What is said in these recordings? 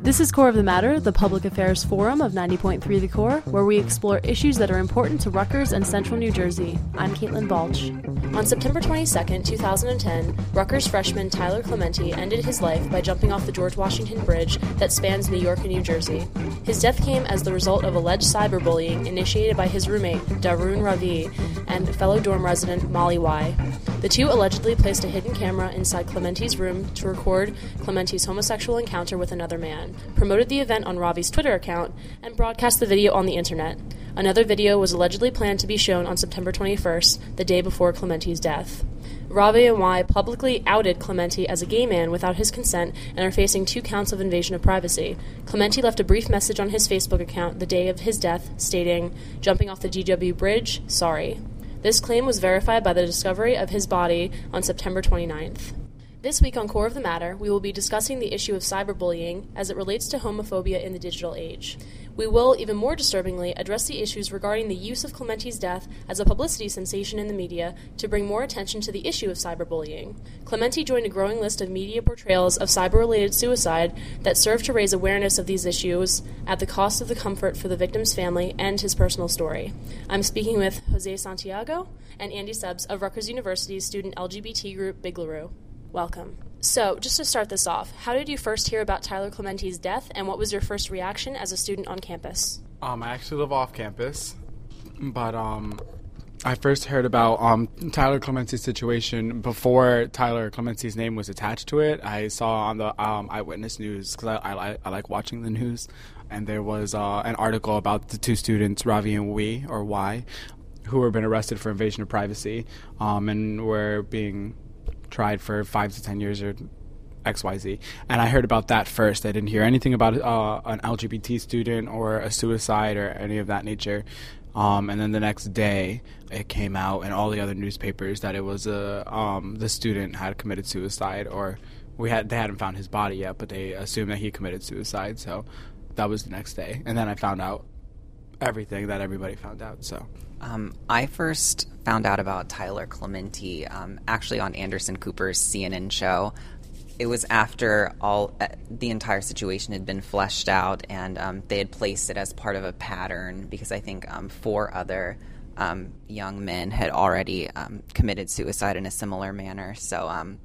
This is Core of the Matter, the public affairs forum of 90.3 The Core, where we explore issues that are important to Rutgers and Central New Jersey. I'm Caitlin Balch. On September 22, 2010, Rutgers freshman Tyler Clementi ended his life by jumping off the George Washington Bridge that spans New York and New Jersey. His death came as the result of alleged cyberbullying initiated by his roommate, Dharun Ravi, and fellow dorm resident Molly Wei. The two allegedly placed a hidden camera inside Clementi's room to record Clementi's homosexual encounter with another man, promoted the event on Ravi's Twitter account, and broadcast the video on the internet. Another video was allegedly planned to be shown on September 21st, the day before Clementi's death. Ravi and Wei publicly outed Clementi as a gay man without his consent and are facing two counts of invasion of privacy. Clementi left a brief message on his Facebook account the day of his death stating, Jumping off the GW bridge, sorry. This claim was verified by the discovery of his body on September 29th. This week on Core of the Matter, we will be discussing the issue of cyberbullying as it relates to homophobia in the digital age. We will, even more disturbingly, address the issues regarding the use of Clementi's death as a publicity sensation in the media to bring more attention to the issue of cyberbullying. Clementi joined a growing list of media portrayals of cyber related suicide that serve to raise awareness of these issues at the cost of the comfort for the victim's family and his personal story. I'm speaking with Jose Santiago and Andy Stubbs of Rutgers University's student LGBT group Big LaRue. Welcome. So, just to start this off, how did you first hear about Tyler Clementi's death, and what was your first reaction as a student on campus? Um, I actually live off campus, but um, I first heard about um, Tyler Clementi's situation before Tyler Clementi's name was attached to it. I saw on the um, Eyewitness News because I, I, I, like watching the news, and there was uh, an article about the two students, Ravi and Wee, or Y, who were been arrested for invasion of privacy um, and were being tried for five to ten years or XYZ. And I heard about that first. I didn't hear anything about uh, an LGBT student or a suicide or any of that nature. Um, and then the next day, it came out in all the other newspapers that it was a um, the student had committed suicide, or we had they hadn't found his body yet, but they assumed that he committed suicide. So that was the next day, and then I found out everything that everybody found out. So um, I first found out about Tyler Clementi um, actually on Anderson Cooper's CNN show. It was after all uh, the entire situation had been fleshed out, and um, they had placed it as part of a pattern because I think um, four other um, young men had already um, committed suicide in a similar manner. So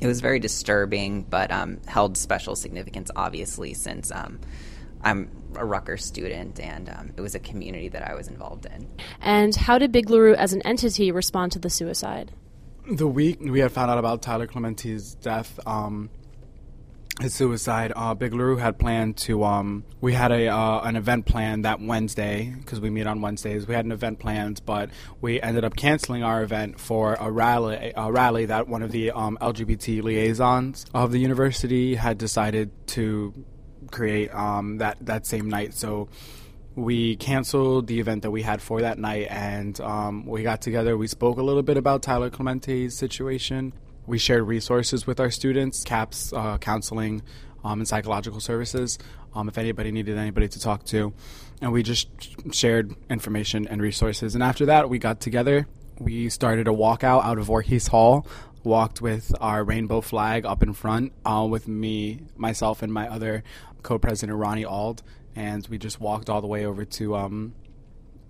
it was very disturbing, but held special significance, obviously, since I'm a Rutgers student, and um, it was a community that I was involved in. And how did Big LaRue as an entity respond to the suicide? The week we had found out about Tyler Clementi's death, um, his suicide, uh, Big LaRue had planned to. Um, we had a uh, an event planned that Wednesday because we meet on Wednesdays. We had an event planned, but we ended up canceling our event for a rally. A rally that one of the um, LGBT liaisons of the university had decided to create um, that that same night. So we canceled the event that we had for that night, and um, we got together. We spoke a little bit about Tyler Clementi's situation. We shared resources with our students, CAPS uh, counseling um, and psychological services. Um, if anybody needed anybody to talk to, and we just shared information and resources. And after that, we got together. We started a walkout out of Voorhees Hall walked with our rainbow flag up in front uh, with me, myself, and my other co-president Ronnie Ald, and we just walked all the way over to um,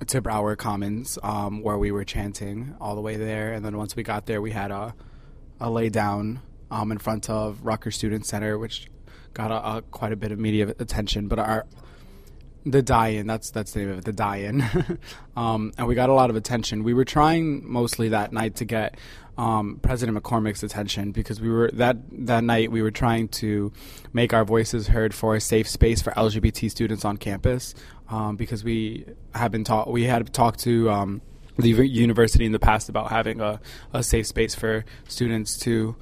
to Brower Commons, um, where we were chanting all the way there. And then once we got there, we had a a lay down um, in front of Rutgers Student Center, which got a, a, quite a bit of media attention. But our the die-in that's that's the name of it the die-in um, and we got a lot of attention we were trying mostly that night to get um, President McCormick's attention because we were that that night we were trying to make our voices heard for a safe space for LGBT students on campus um, because we have been taught we had talked to um, the university in the past about having a, a safe space for students to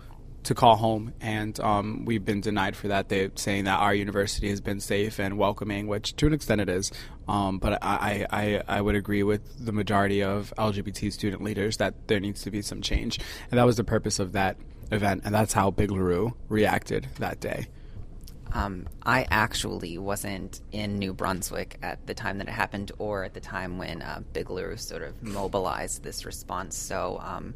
to call home, and um, we've been denied for that. They're saying that our university has been safe and welcoming, which to an extent it is. Um, but I, I, I would agree with the majority of LGBT student leaders that there needs to be some change, and that was the purpose of that event, and that's how Big LaRue reacted that day. Um, I actually wasn't in New Brunswick at the time that it happened, or at the time when uh, Big LaRue sort of mobilized this response. So, um,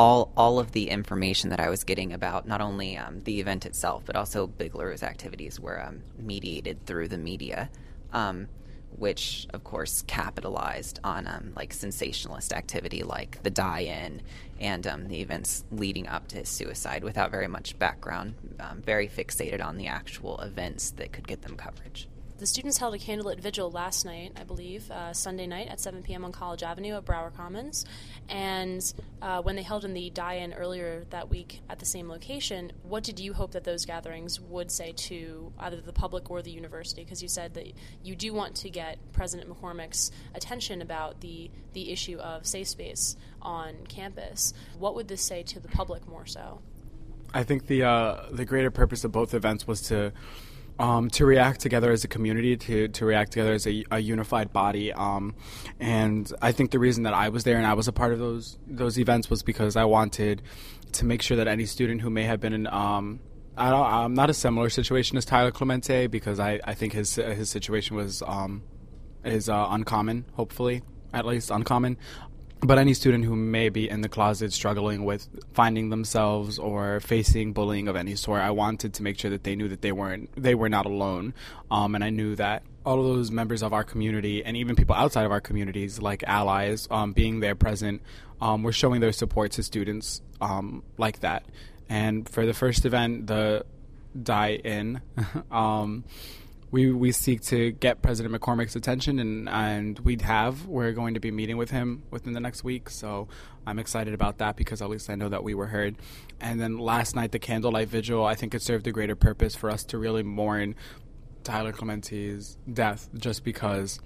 all all of the information that I was getting about not only um, the event itself, but also Big activities were um, mediated through the media. Um, which of course capitalized on um, like sensationalist activity like the die-in and um, the events leading up to his suicide without very much background um, very fixated on the actual events that could get them coverage the students held a candlelit vigil last night, I believe, uh, Sunday night at 7 p.m. on College Avenue at Brower Commons. And uh, when they held in the die in earlier that week at the same location, what did you hope that those gatherings would say to either the public or the university? Because you said that you do want to get President McCormick's attention about the, the issue of safe space on campus. What would this say to the public more so? I think the uh, the greater purpose of both events was to um, to react together as a community, to, to react together as a, a unified body. Um, and I think the reason that I was there and I was a part of those those events was because I wanted to make sure that any student who may have been in um, I don't, I'm not a similar situation as Tyler Clementi because I, I think his his situation was um, is uh, uncommon, hopefully at least uncommon but any student who may be in the closet struggling with finding themselves or facing bullying of any sort, I wanted to make sure that they knew that they weren't they were not alone. Um, and I knew that all of those members of our community and even people outside of our communities, like allies, um, being there present, um, were showing their support to students um, like that. And for the first event, the die in. We we seek to get President McCormick's attention, and and we have. We're going to be meeting with him within the next week, so I'm excited about that because at least I know that we were heard. And then last night, the candlelight vigil, I think it served a greater purpose for us to really mourn Tyler Clementi's death, just because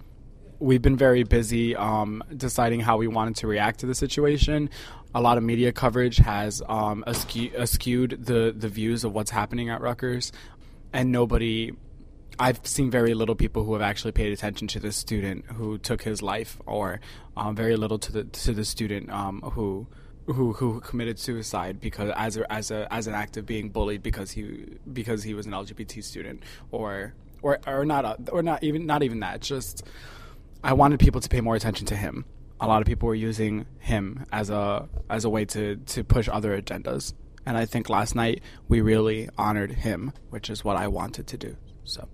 we've been very busy um, deciding how we wanted to react to the situation. A lot of media coverage has um, askewed the the views of what's happening at Rutgers, and nobody I've seen very little people who have actually paid attention to the student who took his life, or um, very little to the to the student um, who who who committed suicide because as a, as a as an act of being bullied because he because he was an LGBT student, or or or not or not even not even that. Just I wanted people to pay more attention to him. A lot of people were using him as a as a way to to push other agendas, and I think last night we really honored him, which is what I wanted to do. So.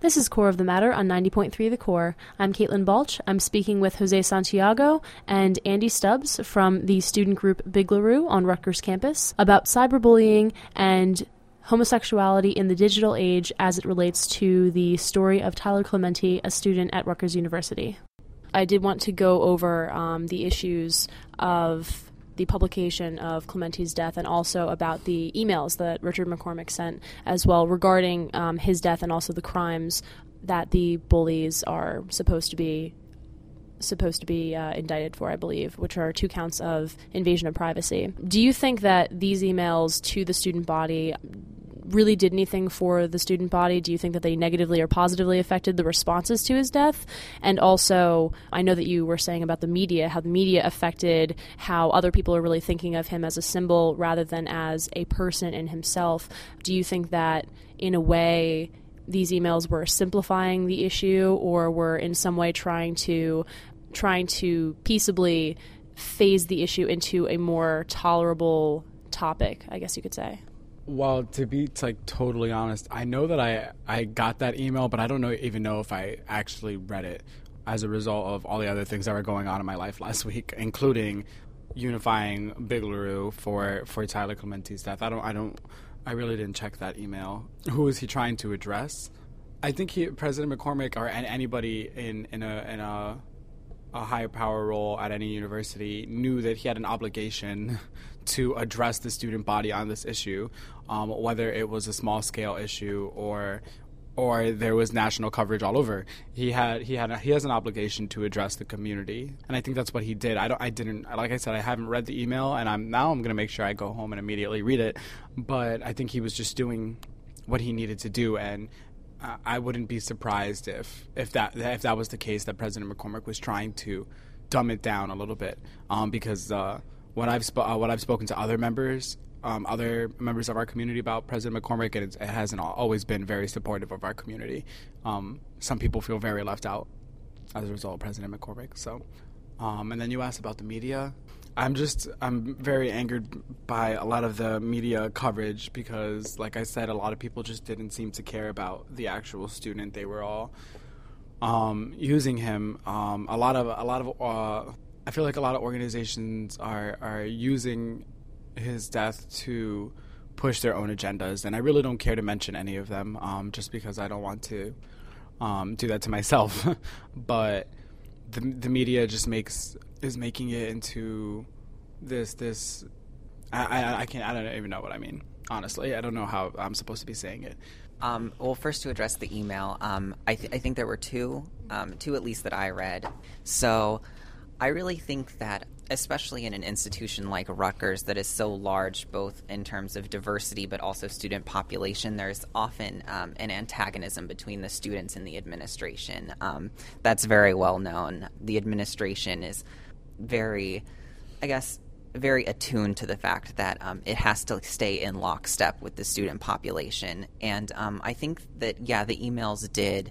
This is Core of the Matter on 90.3 The Core. I'm Caitlin Balch. I'm speaking with Jose Santiago and Andy Stubbs from the student group Big LaRue on Rutgers campus about cyberbullying and homosexuality in the digital age as it relates to the story of Tyler Clementi, a student at Rutgers University. I did want to go over um, the issues of the publication of Clementi's death and also about the emails that Richard McCormick sent as well regarding um, his death and also the crimes that the bullies are supposed to be supposed to be uh, indicted for, I believe, which are two counts of invasion of privacy. Do you think that these emails to the student body really did anything for the student body? Do you think that they negatively or positively affected the responses to his death? And also, I know that you were saying about the media, how the media affected how other people are really thinking of him as a symbol rather than as a person in himself. Do you think that, in a way, these emails were simplifying the issue or were in some way trying to trying to peaceably phase the issue into a more tolerable topic, I guess you could say. Well, to be like totally honest, I know that I I got that email, but I don't know even know if I actually read it as a result of all the other things that were going on in my life last week, including unifying Big LaRue for for Tyler Clementi's death. I don't I don't I really didn't check that email. Who is he trying to address? I think he, President McCormick or anybody in in a in a a higher power role at any university knew that he had an obligation to address the student body on this issue, um, whether it was a small scale issue or or there was national coverage all over. He had he had a, he has an obligation to address the community, and I think that's what he did. I don't I didn't like I said I haven't read the email, and I'm now I'm going to make sure I go home and immediately read it. But I think he was just doing what he needed to do, and I wouldn't be surprised if if that if that was the case that President McCormick was trying to dumb it down a little bit, um, because uh, what I've sp- uh, what I've spoken to other members um, other members of our community about President McCormick, and it hasn't always been very supportive of our community. Um, some people feel very left out as a result of President McCormick. So, um, and then you asked about the media. I'm just I'm very angered by a lot of the media coverage because, like I said, a lot of people just didn't seem to care about the actual student. They were all um, using him. Um, a lot of a lot of uh, I feel like a lot of organizations are are using his death to push their own agendas, and I really don't care to mention any of them, um, just because I don't want to um, do that to myself. but the the media just makes is making it into this this I, I, I can't I don't even know what I mean. Honestly, I don't know how I'm supposed to be saying it. Um, well, first to address the email, um, I, th- I, think there were two, um, two at least that I read. So I really think that, especially in an institution like Rutgers that is so large, both in terms of diversity but also student population, there's often um, an antagonism between the students and the administration. Um, that's very well known. The administration is very, I guess, very attuned to the fact that um, it has to stay in lockstep with the student population. And um, I think that, yeah, the emails did.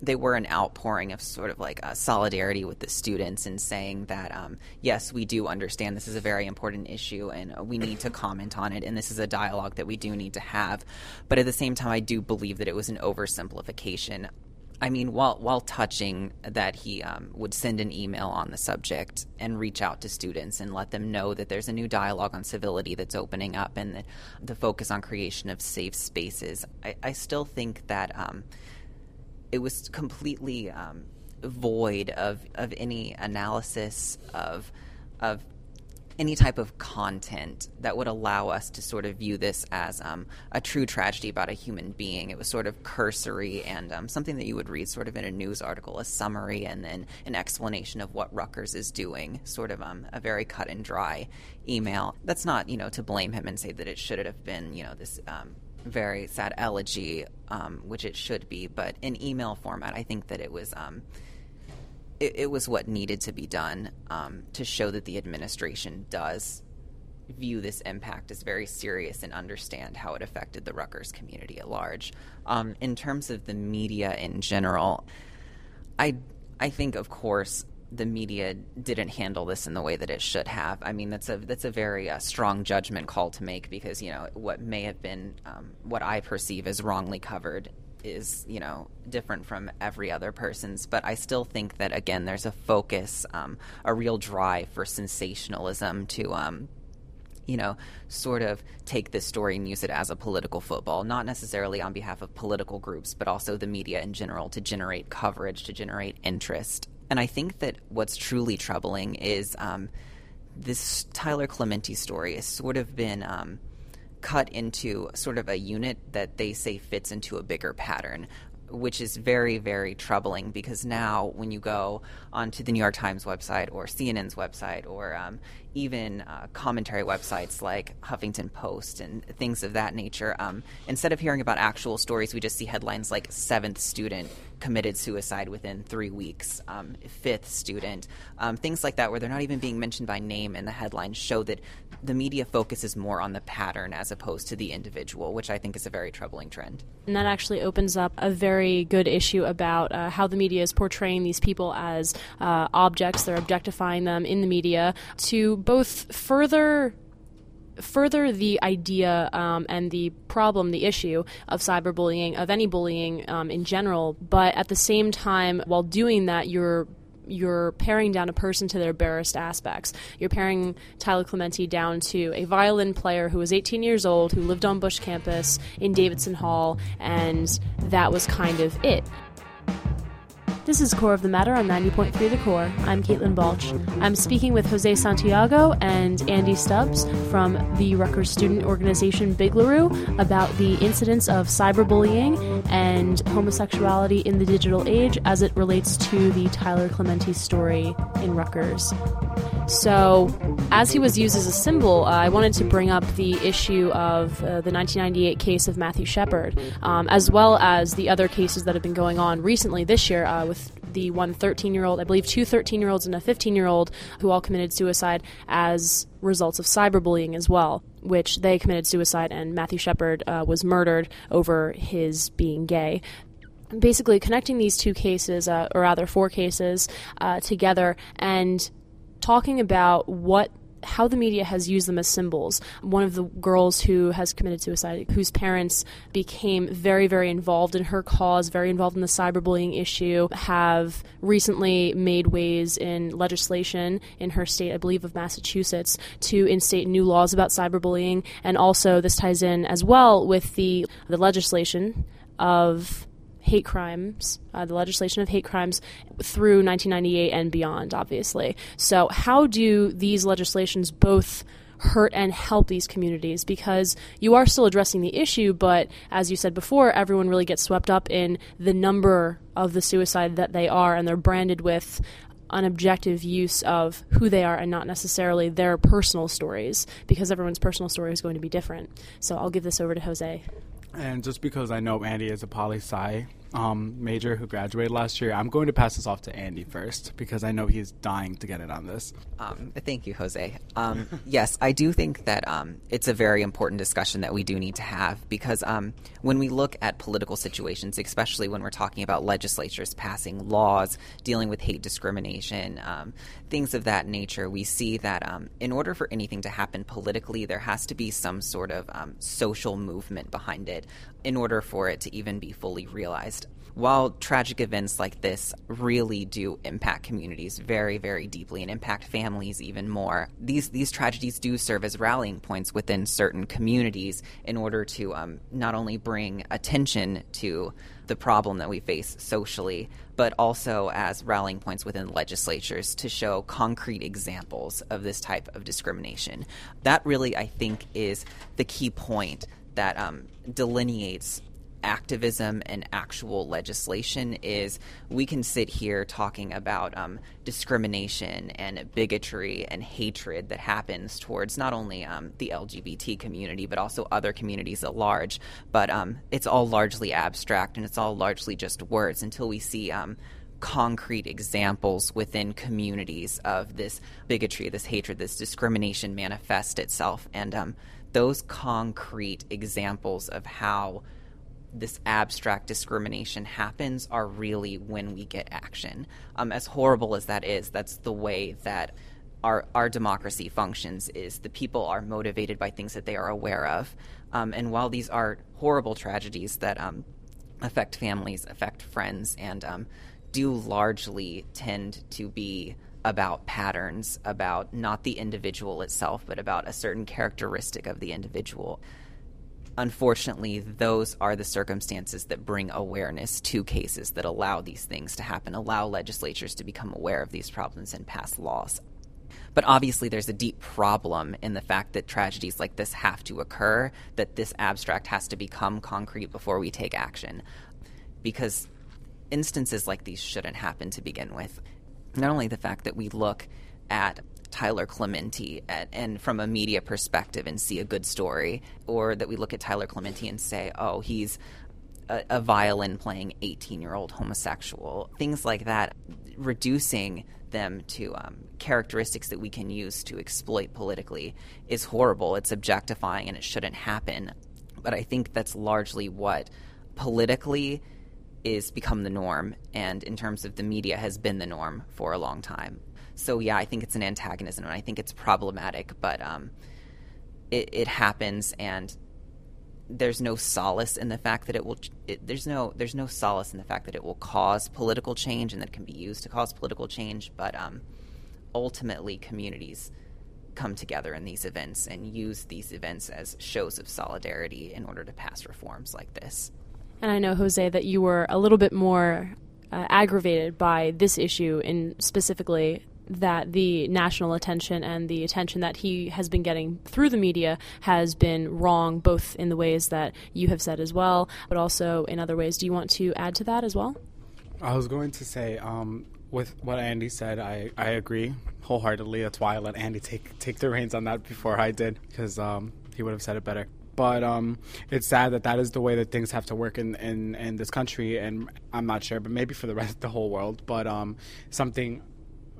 They were an outpouring of sort of like a solidarity with the students and saying that, um, yes, we do understand this is a very important issue and we need to comment on it, and this is a dialogue that we do need to have. But at the same time, I do believe that it was an oversimplification I mean, while while touching that he um, would send an email on the subject and reach out to students and let them know that there's a new dialogue on civility that's opening up and the, the focus on creation of safe spaces. I, I still think that um, it was completely um, void of of any analysis of of any type of content that would allow us to sort of view this as um, a true tragedy about a human being. It was sort of cursory and um, something that you would read sort of in a news article, a summary, and then an explanation of what Rutgers is doing, sort of um, a very cut and dry email. That's not, you know, to blame him and say that it should have been, you know, this um, very sad elegy, um, which it should be, but in email format, I think that it was um, it, it was what needed to be done um, to show that the administration does view this impact as very serious and understand how it affected the Rutgers community at large. Um, in terms of the media in general, I I think of course the media didn't handle this in the way that it should have. I mean that's a that's a very uh, strong judgment call to make because you know what may have been um, what I perceive as wrongly covered is you know different from every other person's but i still think that again there's a focus um, a real drive for sensationalism to um, you know sort of take this story and use it as a political football not necessarily on behalf of political groups but also the media in general to generate coverage to generate interest. And i think that what's truly troubling is um, this tyler clementi story has sort of been um, cut into sort of a unit that they say fits into a bigger pattern which is very, very troubling because now when you go onto the New York Times website or CNN's website or um, even uh, commentary websites like Huffington Post and things of that nature, um, instead of hearing about actual stories, we just see headlines like seventh student committed suicide within three weeks, um, fifth student, um, things like that, where they're not even being mentioned by name in the headlines, show that the media focuses more on the pattern as opposed to the individual, which I think is a very troubling trend. And that actually opens up a very good issue about uh, how the media is portraying these people as uh, objects. They're objectifying them in the media to both further further the idea um, and the problem, the issue of cyberbullying, of any bullying um, in general, but at the same time, while doing that, you're you're paring down a person to their barest aspects. You're paring Tyler Clementi down to a violin player who was 18 years old, who lived on Busch campus in Davidson Hall, and that was kind of it. This is Core of the Matter on 90.3 The Core. I'm Caitlin Balch. I'm speaking with Jose Santiago and Andy Stubbs from the Rutgers student organization Big LaRue about the incidents of cyberbullying and homosexuality in the digital age as it relates to the Tyler Clementi story in Rutgers. So, as he was used as a symbol, uh, I wanted to bring up the issue of uh, the 1998 case of Matthew Shepard, um, as well as the other cases that have been going on recently this year uh, with the one 13 year old, I believe two 13 year olds and a 15 year old, who all committed suicide as results of cyberbullying as well, which they committed suicide and Matthew Shepard uh, was murdered over his being gay. Basically connecting these two cases, uh, or rather four cases, uh, together and talking about what how the media has used them as symbols. One of the girls who has committed suicide, whose parents became very, very involved in her cause, very involved in the cyberbullying issue, have recently made ways in legislation in her state, I believe of Massachusetts, to instate new laws about cyberbullying. And also, this ties in as well with the, the legislation of hate crimes, uh, the legislation of hate crimes through 1998 and beyond, obviously. So, how do these legislations both hurt and help these communities? Because you are still addressing the issue, but as you said before, everyone really gets swept up in the number of the suicide that they are, and they're branded with an objective use of who they are and not necessarily their personal stories because everyone's personal story is going to be different. So I'll give this over to Jose. And just because I know Andy is a poli sci um, major who graduated last year, I'm going to pass this off to Andy first because I know he's dying to get it on this. Um, thank you, Jose. Um, yes, I do think that um, it's a very important discussion that we do need to have because um, when we look at political situations, especially when we're talking about legislatures passing laws dealing with hate discrimination, um, things of that nature, we see that in order for anything to happen politically, there has to be some sort of social movement behind it in order for it to even be fully realized. While tragic events like this really do impact communities very, very deeply and impact families even more, these, these tragedies do serve as rallying points within certain communities in order to um, not only bring attention to the problem that we face socially, but also as rallying points within legislatures to show concrete examples of this type of discrimination. That really, I think, is the key point that um, delineates activism and actual legislation is we can sit here talking about um, discrimination and bigotry and hatred that happens towards not only um, the LGBT community but also other communities at large. But um, it's all largely abstract and it's all largely just words until we see um, concrete examples within communities of this bigotry, this hatred, this discrimination manifest itself. And um, those concrete examples of how this abstract discrimination happens are really when we get action. Um, as horrible as that is, that's the way that our our democracy functions. Is the people are motivated by things that they are aware of, um, and while these are horrible tragedies that um, affect families, affect friends, and um, do largely tend to be about patterns, about not the individual itself, but about a certain characteristic of the individual. Unfortunately, those are the circumstances that bring awareness to cases that allow these things to happen, allow legislatures to become aware of these problems and pass laws. But obviously, there's a deep problem in the fact that tragedies like this have to occur, that this abstract has to become concrete before we take action. Because instances like these shouldn't happen to begin with not only the fact that we look at Tyler Clementi at, and from a media perspective and see a good story, or that we look at Tyler Clementi and say, oh, he's a, a violin playing 18 year old homosexual, things like that, reducing them to um, characteristics that we can use to exploit politically is horrible. It's objectifying and it shouldn't happen. But I think that's largely what politically is become the norm, and in terms of the media, has been the norm for a long time. So yeah, I think it's an antagonism, and I think it's problematic, but um, it, it happens, and there's no solace in the fact that it will. It, there's no there's no solace in the fact that it will cause political change and that it can be used to cause political change. But um, ultimately, communities come together in these events and use these events as shows of solidarity in order to pass reforms like this. And I know, Jose, that you were a little bit more uh, aggravated by this issue in specifically that the national attention and the attention that he has been getting through the media has been wrong, both in the ways that you have said as well, but also in other ways. Do you want to add to that as well? I was going to say, um, with what Andy said, I, I agree wholeheartedly. That's why I let Andy take take the reins on that before I did, because um, he would have said it better. but um, it's sad that that is the way that things have to work in, in, in this country, and I'm not sure, but maybe for the rest of the whole world. But um, something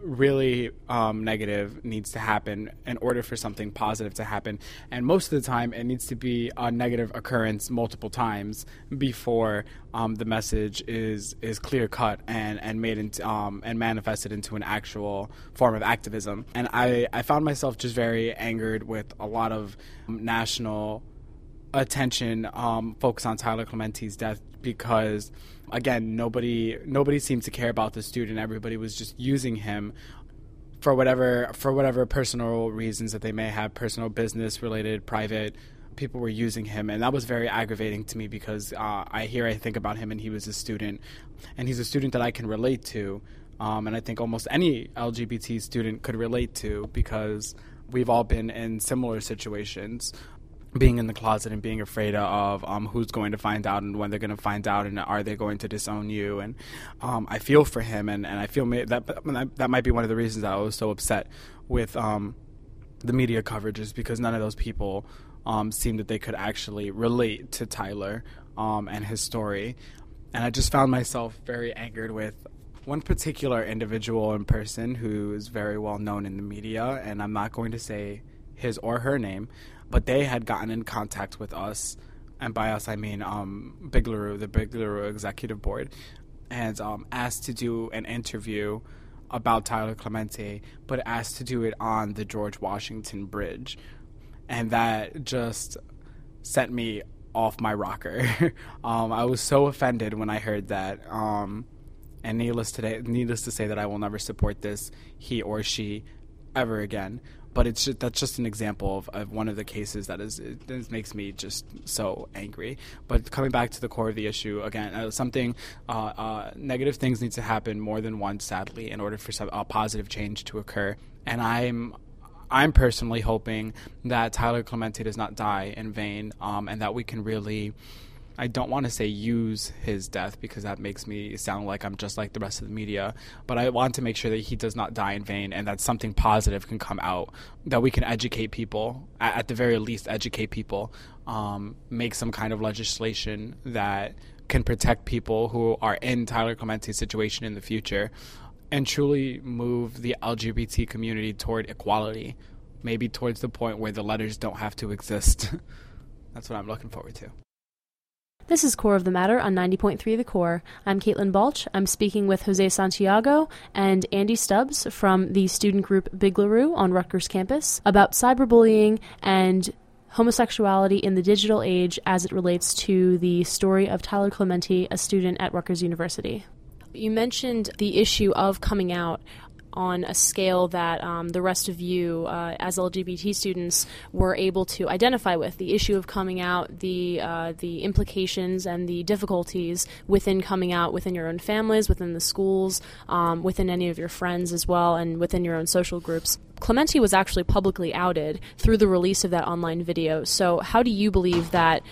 really um, negative needs to happen in order for something positive to happen. And most of the time, it needs to be a negative occurrence multiple times before um, the message is is clear cut and and made into um, and manifested into an actual form of activism. And I I found myself just very angered with a lot of national attention um, focused on Tyler Clementi's death because again nobody nobody seemed to care about the student. Everybody was just using him for whatever for whatever personal reasons that they may have personal business related private people were using him. And that was very aggravating to me because uh, I hear I think about him and he was a student and he's a student that I can relate to um, and I think almost any LGBT student could relate to because we've all been in similar situations being in the closet and being afraid of um, who's going to find out and when they're going to find out and are they going to disown you? And um, I feel for him and, and I feel that that might be one of the reasons I was so upset with um, the media coverage is because none of those people um, seemed that they could actually relate to Tyler um, and his story. And I just found myself very angered with one particular individual and person who is very well known in the media and I'm not going to say his or her name but they had gotten in contact with us, and by us I mean um, the Big Executive Board, and um, asked to do an interview about Tyler Clementi, but asked to do it on the George Washington Bridge, and that just sent me off my rocker. um, I was so offended when I heard that. Um, and needless today, needless to say that I will never support this he or she ever again but it's just, that's just an example of, of, one of the cases that is it, makes me just so angry. But coming back to the core of the issue again, uh, something uh, uh, negative things need to happen more than once, sadly, in order for some a positive change to occur. And I'm I'm personally hoping that Tyler Clementi does not die in vain, um, and that we can really I don't want to say use his death because that makes me sound like I'm just like the rest of the media, but I want to make sure that he does not die in vain and that something positive can come out, that we can educate people, at the very least, educate people, um, make some kind of legislation that can protect people who are in Tyler Clementi's situation in the future and truly move the LGBT community toward equality, maybe towards the point where the letters don't have to exist. That's what I'm looking forward to. This is Core of the Matter on 90.3 The Core. I'm Caitlin Balch. I'm speaking with Jose Santiago and Andy Stubbs from the student group Big LaRue on Rutgers campus about cyberbullying and homosexuality in the digital age as it relates to the story of Tyler Clementi, a student at Rutgers University. You mentioned the issue of coming out on a scale that um, the rest of you, uh, as LGBT students, were able to identify with. The issue of coming out, the uh, the implications and the difficulties within coming out within your own families, within the schools, um, within any of your friends as well, and within your own social groups. Clementi was actually publicly outed through the release of that online video. So, how do you believe that?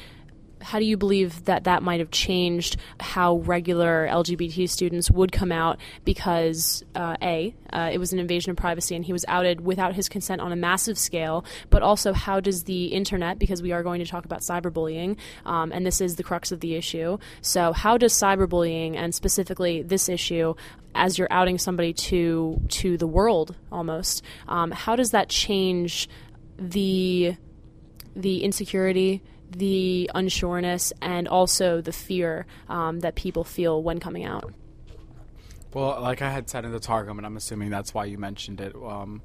How do you believe that that might have changed how regular LGBT students would come out? Because uh, a, uh, it was an invasion of privacy, and he was outed without his consent on a massive scale. But also, how does the internet? Because we are going to talk about cyberbullying, um, and this is the crux of the issue. So, how does cyberbullying, and specifically this issue, as you're outing somebody to to the world almost, um, how does that change the the insecurity? The unsureness and also the fear um, that people feel when coming out. Well, like I had said in the Targum, and I'm assuming that's why you mentioned it. Um,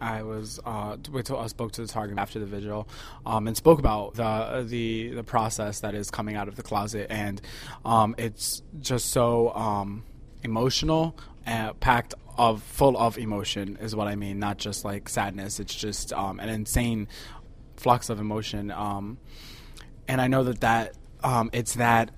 I was uh, I spoke to the Targum after the vigil, um, and spoke about the the the process that is coming out of the closet, and um, it's just so um, emotional, and packed of full of emotion is what I mean, not just like sadness. It's just um, an insane flux of emotion. Um, and I know that that um, it's that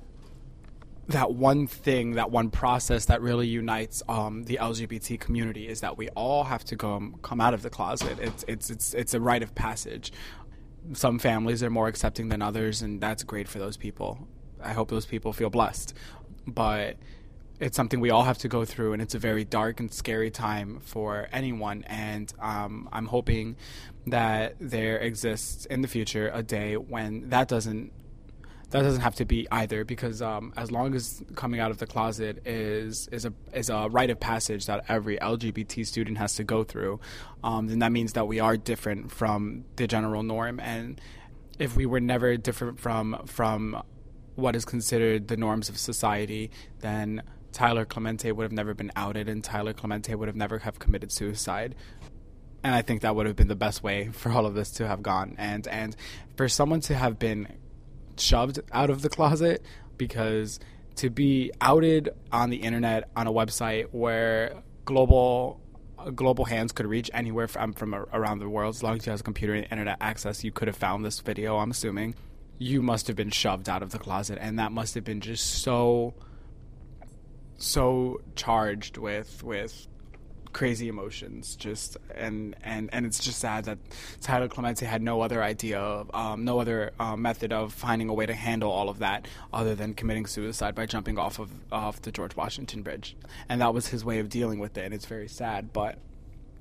that one thing, that one process that really unites um, the LGBT community is that we all have to come come out of the closet. It's it's it's it's a rite of passage. Some families are more accepting than others, and that's great for those people. I hope those people feel blessed, but it's something we all have to go through, and it's a very dark and scary time for anyone. And um, I'm hoping that there exists in the future a day when that doesn't that doesn't have to be either because um, as long as coming out of the closet is is a is a rite of passage that every LGBT student has to go through, um, then that means that we are different from the general norm. And if we were never different from from what is considered the norms of society, then Tyler Clementi would have never been outed, and Tyler Clementi would have never have committed suicide. And I think that would have been the best way for all of this to have gone. And and for someone to have been shoved out of the closet because to be outed on the internet on a website where global global hands could reach anywhere from from around the world as long as you have computer and internet access you could have found this video i'm assuming you must have been shoved out of the closet and that must have been just so so charged with with crazy emotions just and and and it's just sad that Tyler Clementi had no other idea of um, no other uh, method of finding a way to handle all of that other than committing suicide by jumping off of off the George Washington Bridge. And that was his way of dealing with it and it's very sad but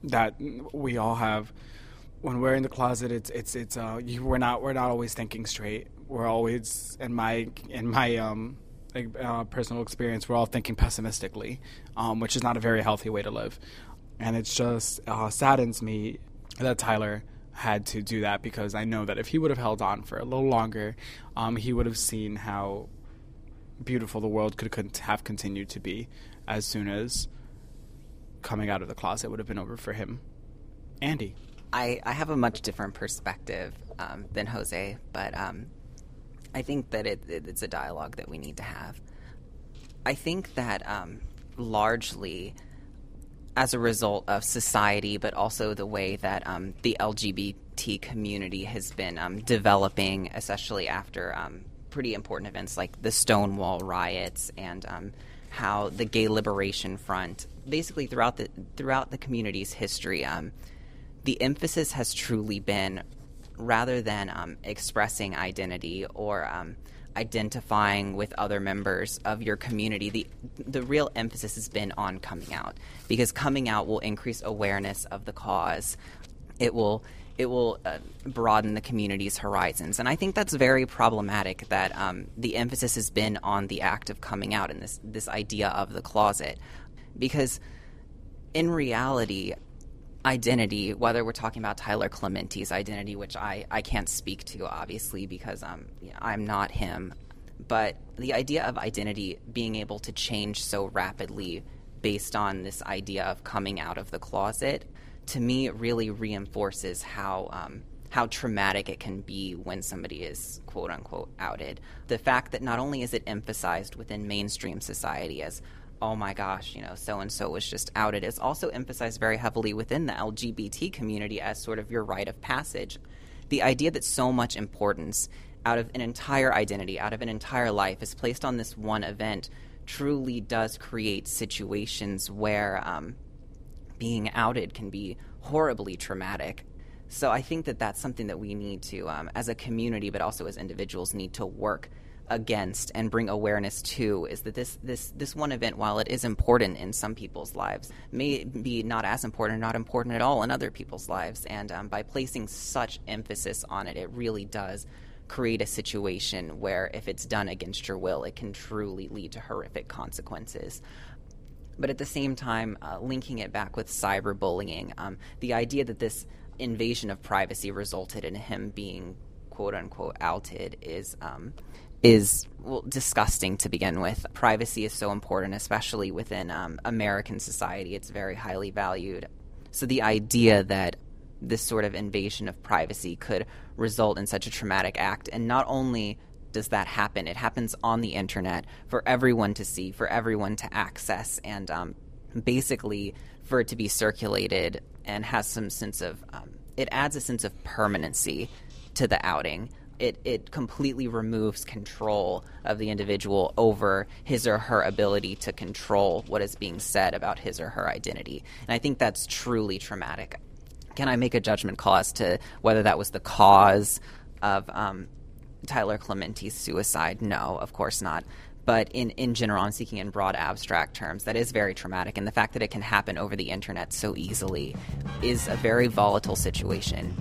that we all have when we're in the closet it's it's it's uh you, we're not we're not always thinking straight. We're always in my in my um uh, personal experience, we're all thinking pessimistically, um, which is not a very healthy way to live. And it just uh, saddens me that Tyler had to do that because I know that if he would have held on for a little longer, um, he would have seen how beautiful the world could have continued to be as soon as coming out of the closet would have been over for him. Andy. I, I have a much different perspective um, than Jose, but um, I think that it, it, it's a dialogue that we need to have. I think that um, largely as a result of society, but also the way that um, the LGBT community has been um, developing, especially after um, pretty important events like the Stonewall riots and um, how the Gay Liberation Front, basically throughout the throughout the community's history, um, the emphasis has truly been rather than um, expressing identity or um, identifying with other members of your community, the the real emphasis has been on coming out because coming out will increase awareness of the cause. It will it will uh, broaden the community's horizons, and I think that's very problematic. That um, the emphasis has been on the act of coming out and this this idea of the closet, because in reality, identity, whether we're talking about Tyler Clementi's identity, which I, I can't speak to obviously because um, I'm not him, but the idea of identity being able to change so rapidly based on this idea of coming out of the closet, to me, really reinforces how. Um, how traumatic it can be when somebody is quote unquote outed. The fact that not only is it emphasized within mainstream society as oh my gosh, you know, so and so was just outed is also emphasized very heavily within the LGBT community as sort of your rite of passage. The idea that so much importance out of an entire identity, out of an entire life, is placed on this one event truly does create situations where um, being outed can be horribly traumatic. So I think that that's something that we need to, um, as a community, but also as individuals, need to work against and bring awareness to is that this this this one event, while it is important in some people's lives, may be not as important or not important at all in other people's lives. And um, by placing such emphasis on it, it really does create a situation where, if it's done against your will, it can truly lead to horrific consequences. But at the same time, uh, linking it back with cyberbullying, um, the idea that this invasion of privacy resulted in him being quote unquote outed is um, is well, disgusting to begin with. Privacy is so important, especially within um, American society. It's very highly valued. So the idea that this sort of invasion of privacy could result in such a traumatic act, and not only does that happen, it happens on the internet for everyone to see, for everyone to access, and um, basically for it to be circulated and has some sense of um, it adds a sense of permanency to the outing it, it completely removes control of the individual over his or her ability to control what is being said about his or her identity. And I think that's truly traumatic. Can I make a judgment call as to whether that was the cause of um, Tyler Clementi's suicide. No, of course not. But in, in general, I'm speaking in broad abstract terms. That is very traumatic. And the fact that it can happen over the internet so easily is a very volatile situation.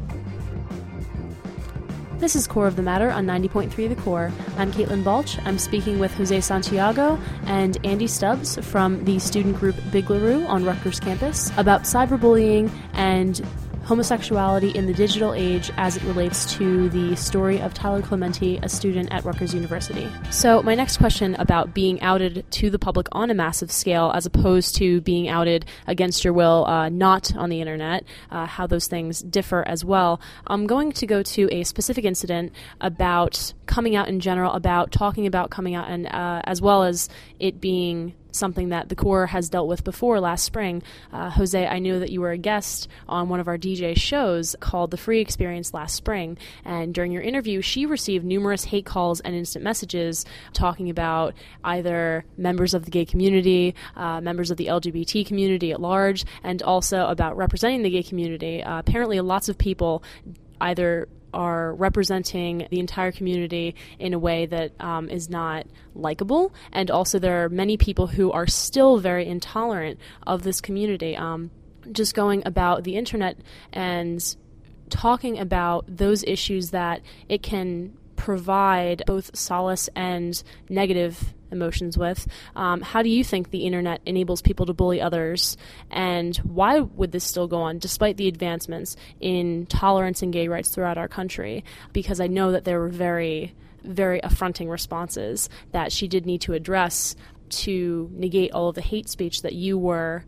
This is Core of the Matter on 90.3 The Core. I'm Caitlin Balch. I'm speaking with Jose Santiago and Andy Stubbs from the student group Big LaRue on Rutgers campus about cyberbullying and homosexuality in the digital age as it relates to the story of Tyler Clementi, a student at Rutgers University. So, my next question about being outed to the public on a massive scale as opposed to being outed against your will, uh, not on the internet, uh, how those things differ as well. I'm going to go to a specific incident about coming out in general, about talking about coming out, and uh, as well as it being something that the Core has dealt with before last spring. Uh, Jose, I knew that you were a guest on one of our DJ shows called The Free Experience last spring. And during your interview, she received numerous hate calls and instant messages talking about either members of the gay community, uh, members of the LGBT community at large, and also about representing the gay community. Uh, apparently, lots of people either are representing the entire community in a way that um, is not likable. And also, there are many people who are still very intolerant of this community. Um, just going about the internet and talking about those issues that it can provide both solace and negative emotions with. Um, how do you think the internet enables people to bully others, and why would this still go on despite the advancements in tolerance and gay rights throughout our country? Because I know that there were very, very affronting responses that she did need to address to negate all of the hate speech that you were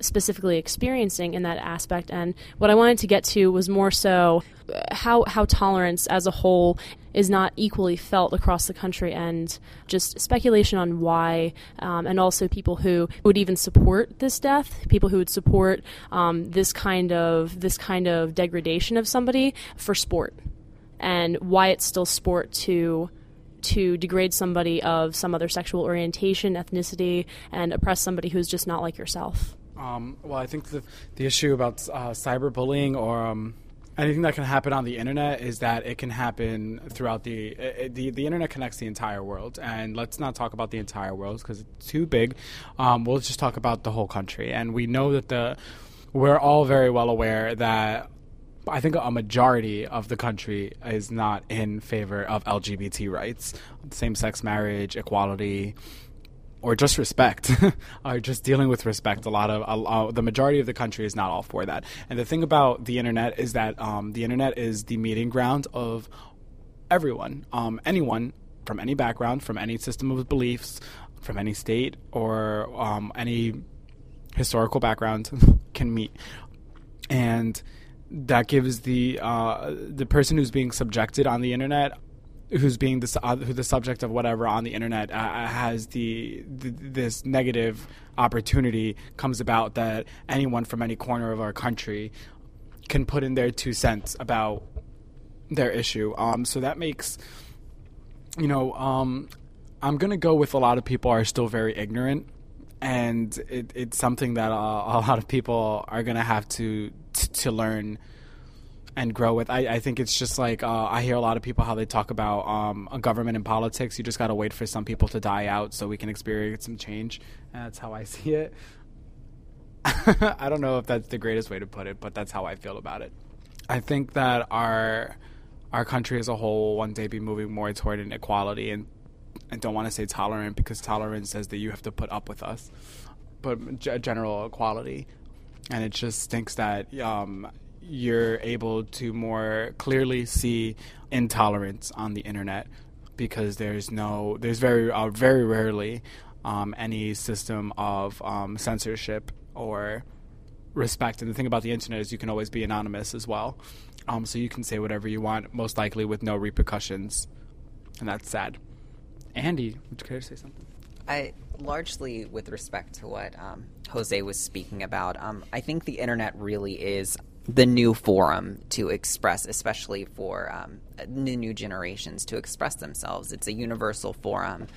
specifically experiencing in that aspect. And what I wanted to get to was more so uh, how how tolerance as a whole is not equally felt across the country, and just speculation on why, um, and also people who would even support this death, people who would support um, this kind of this kind of degradation of somebody for sport, and why it's still sport to to degrade somebody of some other sexual orientation, ethnicity, and oppress somebody who's just not like yourself. Um, well, I think the the issue about uh, cyberbullying or um, anything that can happen on the internet is that it can happen throughout the it, the the internet connects the entire world. And let's not talk about the entire world because it's too big. Um, we'll just talk about the whole country. And we know that the we're all very well aware that I think a majority of the country is not in favor of LGBT rights, same sex marriage, equality, or just respect, are just dealing with respect. A lot of the majority of the country is not all for that. And the thing about the internet is that um, the internet is the meeting ground of everyone, um, anyone from any background, from any system of beliefs, from any state or um, any historical background can meet, and that gives the uh, the person who's being subjected on the internet who's being the uh, who the subject of whatever on the internet uh, uh, has the, the, this negative opportunity comes about that anyone from any corner of our country can put in their two cents about their issue. Um, so that makes you know um, I'm gonna go with a lot of people are still very ignorant. And it, it's something that uh, a lot of people are gonna have to to learn and grow with. I, I think it's just like uh, I hear a lot of people how they talk about um, government and politics. You just got to wait for some people to die out so we can experience some change. And that's how I see it. I don't know if that's the greatest way to put it, but that's how I feel about it. I think that our our country as a whole will one day be moving more toward an equality, and I don't want to say tolerant because tolerance says that you have to put up with us, but g- general equality. And it just stinks that um, you're able to more clearly see intolerance on the internet because there's no there's very uh, very rarely um, any system of um, censorship or respect. And the thing about the internet is you can always be anonymous as well, um, so you can say whatever you want, most likely with no repercussions, and that's sad. Andy, would you care to say something? I largely with respect to what um, Jose was speaking about. Um, I think the internet really is the new forum to express, especially for um, the new generations to express themselves. It's a universal forum.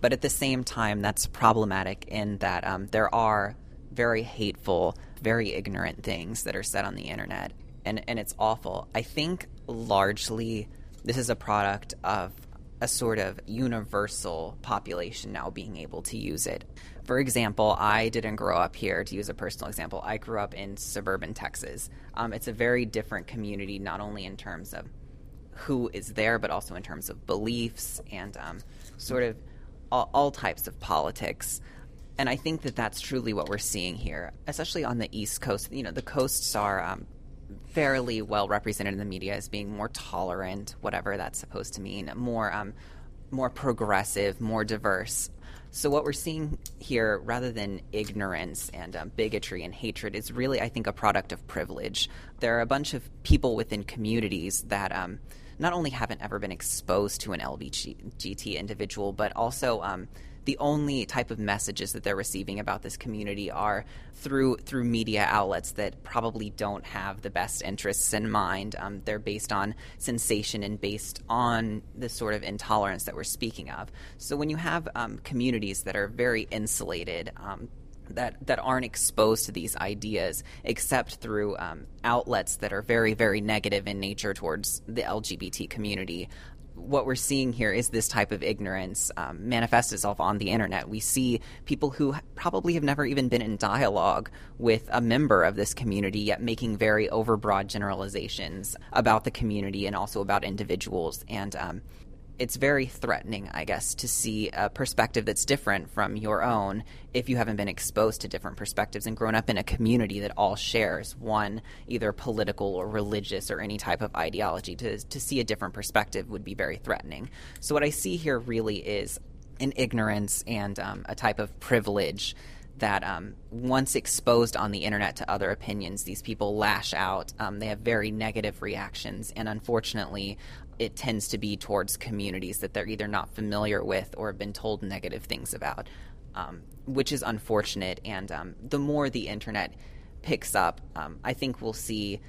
But at the same time, that's problematic in that um, there are very hateful, very ignorant things that are said on the internet. And, and it's awful. I think largely this is a product of a sort of universal population now being able to use it. For example, I didn't grow up here, to use a personal example. I grew up in suburban Texas. Um, it's a very different community, not only in terms of who is there, but also in terms of beliefs and um, sort of all, all, types of politics. And I think that that's truly what we're seeing here, especially on the East Coast. You know, the coasts are um, fairly well represented in the media as being more tolerant, whatever that's supposed to mean, more um, more progressive, more diverse. So what we're seeing here, rather than ignorance and um, bigotry and hatred, is really, I think, a product of privilege. There are a bunch of people within communities that um, not only haven't ever been exposed to an LBGT individual, but also um, the only type of messages that they're receiving about this community are through through media outlets that probably don't have the best interests in mind. Um, they're based on sensation and based on the sort of intolerance that we're speaking of. So when you have um, communities that are very insulated. Um, that, that aren't exposed to these ideas except through um, outlets that are very, very negative in nature towards the LGBT community what we're seeing here is this type of ignorance um, manifest itself on the internet. We see people who probably have never even been in dialogue with a member of this community, yet making very overbroad generalizations about the community and also about individuals. And um, it's very threatening, I guess, to see a perspective that's different from your own if you haven't been exposed to different perspectives and grown up in a community that all shares one, either political or religious or any type of ideology. To, to see a different perspective would be very threatening. So, what I see here really is an ignorance and um, a type of privilege that um, once exposed on the internet to other opinions, these people lash out. Um, they have very negative reactions, and unfortunately, it tends to be towards communities that they're either not familiar with or have been told negative things about, um, which is unfortunate. And um, the more the internet picks up, um, I think we'll see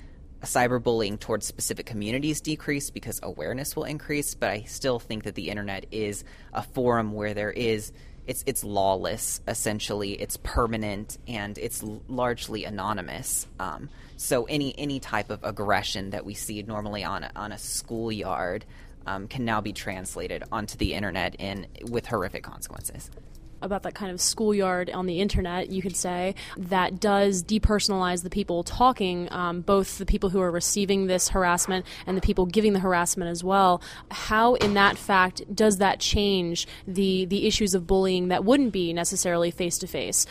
cyberbullying towards specific communities decrease because awareness will increase. But I still think that the internet is a forum where there is it's it's lawless essentially. It's permanent and it's largely anonymous. Um, so any any type of aggression that we see normally on a, on a schoolyard um, can now be translated onto the internet in with horrific consequences about that kind of schoolyard on the internet, you could say, that does depersonalize the people talking, um, both the people who are receiving this harassment and the people giving the harassment as well. How, in that fact, does that change the the issues of bullying that wouldn't be necessarily face to face?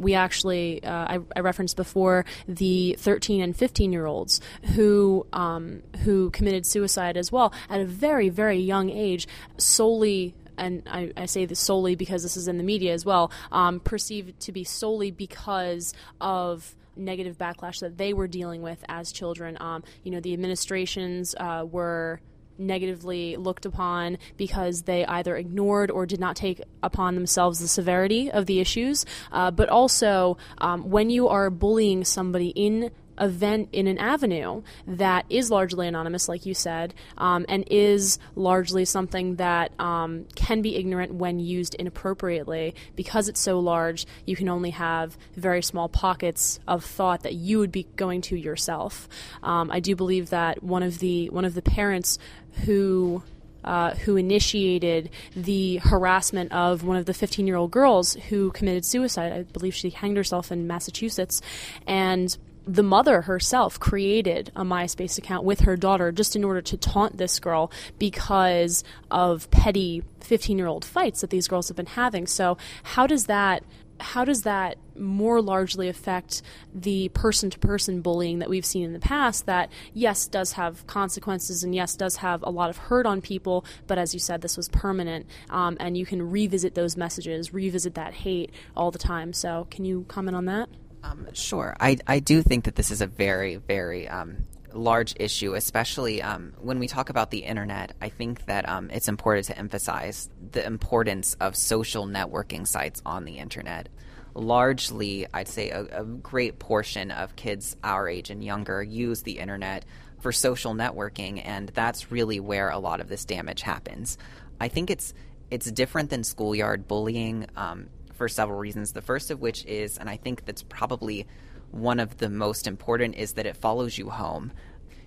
We actually, uh, I, I, referenced before the 13 and 15 year olds who um, who committed suicide as well at a very very young age, solely and I, I, say this solely because this is in the media as well, um, perceived to be solely because of negative backlash that they were dealing with as children. Um, you know, the administrations uh, were negatively looked upon because they either ignored or did not take upon themselves the severity of the issues. Uh, but also, um, when you are bullying somebody in event in an avenue that is largely anonymous, like you said, um, and is largely something that um, can be ignorant when used inappropriately. Because it's so large, you can only have very small pockets of thought that you would be going to yourself. Um, I do believe that one of the one of the parents who uh, who initiated the harassment of one of the 15 year old girls who committed suicide. I believe she hanged herself in Massachusetts. And the mother herself created a MySpace account with her daughter just in order to taunt this girl because of petty 15 year old fights that these girls have been having. So, how does that how does that more largely affect the person to person bullying that we've seen in the past that yes does have consequences and yes does have a lot of hurt on people but as you said this was permanent um, and you can revisit those messages revisit that hate all the time so can you comment on that um, sure. I, I do think that this is a very, very um, large issue, especially um, when we talk about the internet. I think that um, it's important to emphasize the importance of social networking sites on the internet. Largely, I'd say a, a great portion of kids our age and younger use the internet for social networking, and that's really where a lot of this damage happens. I think it's it's different than schoolyard bullying. Um, for several reasons. The first of which is, and I think that's probably one of the most important, is that it follows you home.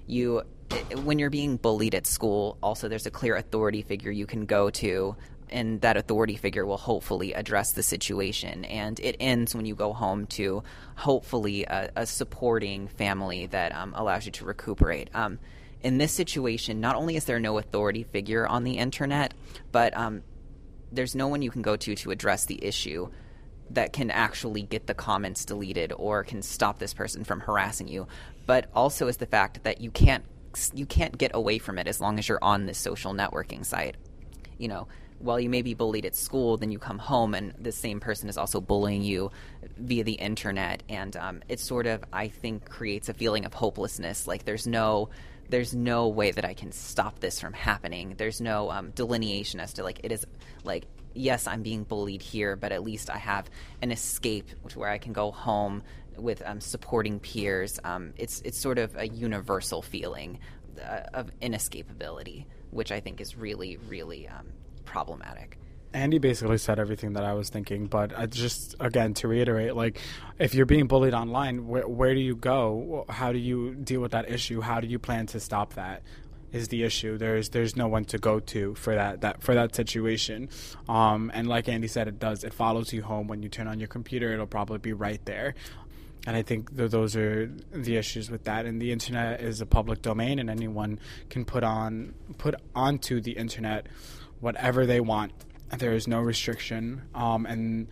You when you're being bullied at school, also there's a clear authority figure you can go to and that authority figure will hopefully address the situation. And it ends when you go home to hopefully a, a supporting family that um, allows you to recuperate. Um, in this situation, not only is there no authority figure on the internet, but um, there's no one you can go to to address the issue that can actually get the comments deleted or can stop this person from harassing you. But also is the fact that you can't you can't get away from it as long as you're on this social networking site. You know, while you may be bullied at school, then you come home and the same person is also bullying you via the internet, and um, it sort of I think creates a feeling of hopelessness. Like there's no there's no way that I can stop this from happening. There's no um, delineation as to like it is like yes, I'm being bullied here, but at least I have an escape to where I can go home with um, supporting peers. Um, it's it's sort of a universal feeling uh, of inescapability, which I think is really really um, problematic. Andy basically said everything that I was thinking, but I just again to reiterate, like if you're being bullied online, where where do you go? How do you deal with that issue? How do you plan to stop that? Is the issue there's there's no one to go to for that that for that situation, um, and like Andy said, it does it follows you home when you turn on your computer. It'll probably be right there, and I think th- those are the issues with that. And the internet is a public domain, and anyone can put on put onto the internet whatever they want. There is no restriction, um, and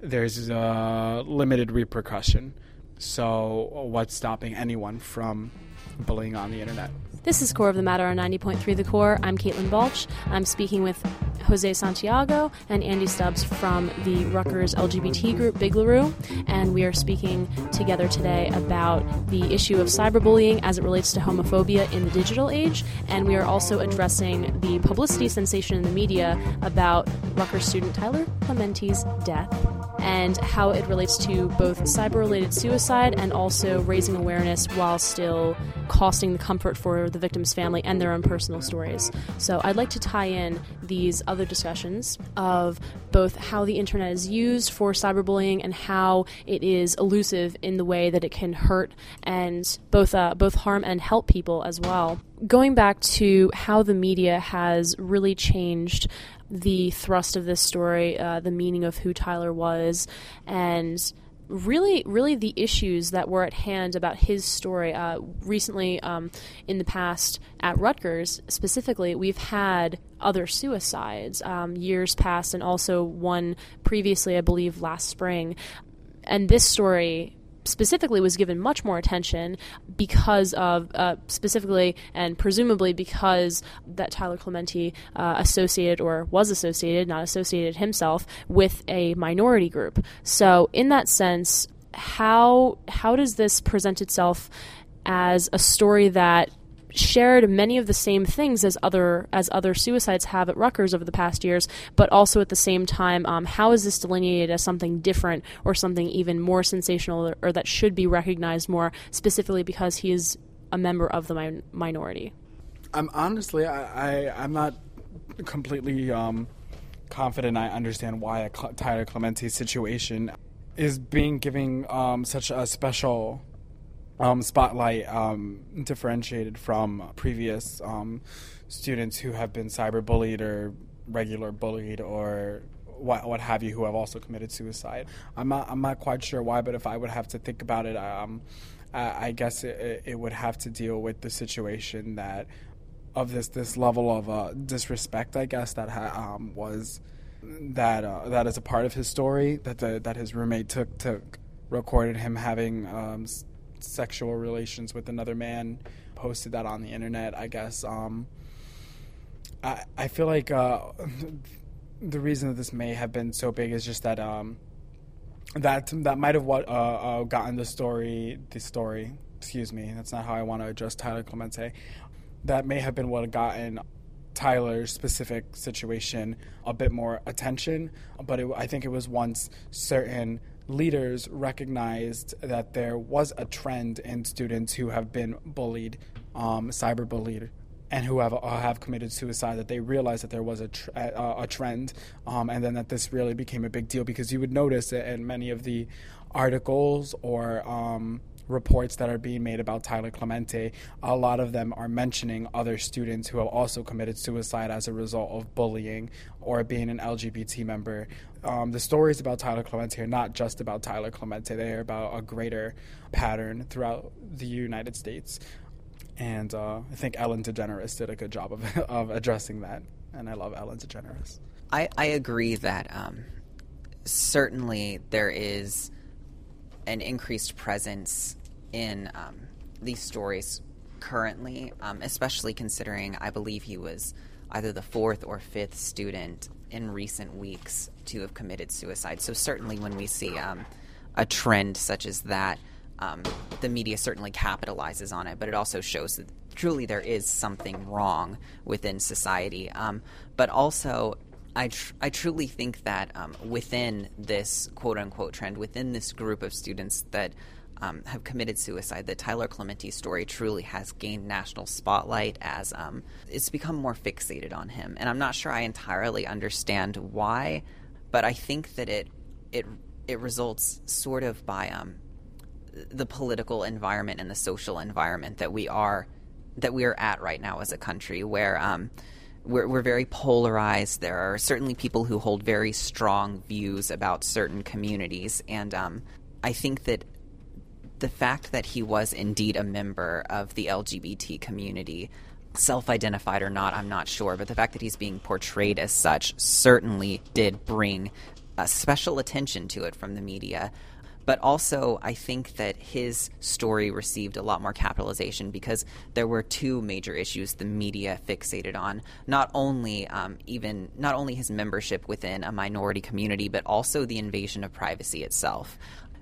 there's a limited repercussion. So, what's stopping anyone from bullying on the internet? This is Core of the Matter on 90.3 The Core. I'm Caitlin Balch. I'm speaking with Jose Santiago and Andy Stubbs from the Rutgers LGBT group BiGLARU, and we are speaking together today about the issue of cyberbullying as it relates to homophobia in the digital age, and we are also addressing the publicity sensation in the media about Rutgers student Tyler Clementi's death and how it relates to both cyber related suicide and also raising awareness while still costing the comfort for the victim's family and their own personal stories. So I'd like to tie in these other discussions of both how the internet is used for cyberbullying and how it is elusive in the way that it can hurt and both uh, both harm and help people as well. Going back to how the media has really changed the thrust of this story, uh, the meaning of who Tyler was, and really, really the issues that were at hand about his story. Uh, recently, um, in the past, at Rutgers specifically, we've had other suicides um, years past, and also one previously, I believe, last spring. And this story specifically was given much more attention because of uh, specifically and presumably because that Tyler Clementi uh, associated or was associated, not associated himself, with a minority group. So in that sense, how how does this present itself as a story that shared many of the same things as other as other suicides have at Rutgers over the past years, but also at the same time, um, how is this delineated as something different or something even more sensational or, or that should be recognized more specifically because he is a member of the mi- minority? I'm honestly, I, I am not completely um, confident. I understand why a Cl- Tyler Clementi situation is being given um, such a special um, spotlight um, differentiated from previous um, students who have been cyberbullied or regular bullied or what what have you who have also committed suicide. I'm not I'm not quite sure why, but if I would have to think about it, um, I, I guess it, it would have to deal with the situation that of this this level of uh, disrespect, I guess that ha- um, was that uh, that is a part of his story that the, that his roommate took took recorded him having um, sexual relations with another man, posted that on the internet. I guess. Um, I I feel like uh, the reason that this may have been so big is just that um, that that might have what uh, uh, gotten the story the story. Excuse me, that's not how I want to address Tyler Clementi. That may have been what gotten Tyler's specific situation a bit more attention, but it, I think it was once certain leaders recognized that there was a trend in students who have been bullied, um, cyberbullied, and who have uh, have committed suicide. That they realized that there was a tr- uh, a trend, um, and then that this really became a big deal because you would notice it in many of the articles or um, reports that are being made about Tyler Clementi, a lot of them are mentioning other students who have also committed suicide as a result of bullying or being an LGBT member. Um, the stories about Tyler Clementi are not just about Tyler Clementi, they are about a greater pattern throughout the United States. And uh, I think Ellen DeGeneres did a good job of, of addressing that. And I love Ellen DeGeneres. I, I agree that um, certainly there is an increased presence in um, these stories currently, um, especially considering I believe he was either the fourth or fifth student in recent weeks to have committed suicide. So, certainly, when we see um, a trend such as that, um, the media certainly capitalizes on it, but it also shows that truly there is something wrong within society. Um, but also, I, tr- I truly think that um, within this quote unquote trend, within this group of students that um, have committed suicide, that Tyler Clementi's story truly has gained national spotlight as um, it's become more fixated on him. And I'm not sure I entirely understand why, but I think that it it it results sort of by um, the political environment and the social environment that we are that we are at right now as a country, where um, we're, we're very polarized. There are certainly people who hold very strong views about certain communities, and um, I think that the fact that he was indeed a member of the LGBT community, self identified or not, I'm not sure, but the fact that he's being portrayed as such certainly did bring uh, special attention to it from the media. But also, I think that his story received a lot more capitalization because there were two major issues the media fixated on. Not only um, even not only his membership within a minority community, but also the invasion of privacy itself,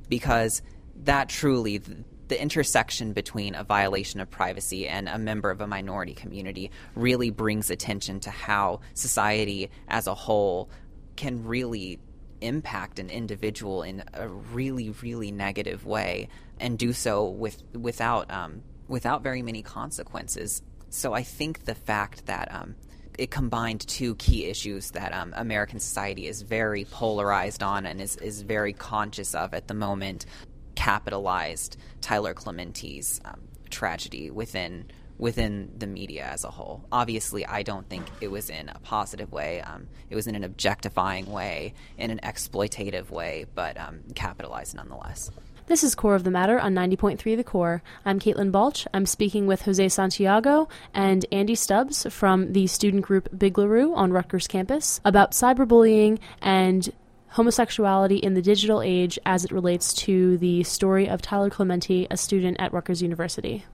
because that truly the intersection between a violation of privacy and a member of a minority community really brings attention to how society as a whole can really impact an individual in a really, really negative way, and do so with without um, without very many consequences. So I think the fact that um, it combined two key issues that um, American society is very polarized on and is, is very conscious of at the moment capitalized Tyler Clementi's um, tragedy within within the media as a whole. Obviously, I don't think it was in a positive way. Um, it was in an objectifying way, in an exploitative way, but um, capitalized nonetheless. This is Core of the Matter on 90.3 The Core. I'm Caitlin Balch. I'm speaking with Jose Santiago and Andy Stubbs from the student group BiGLARU on Rutgers campus about cyberbullying and homosexuality in the digital age as it relates to the story of Tyler Clementi, a student at Rutgers University.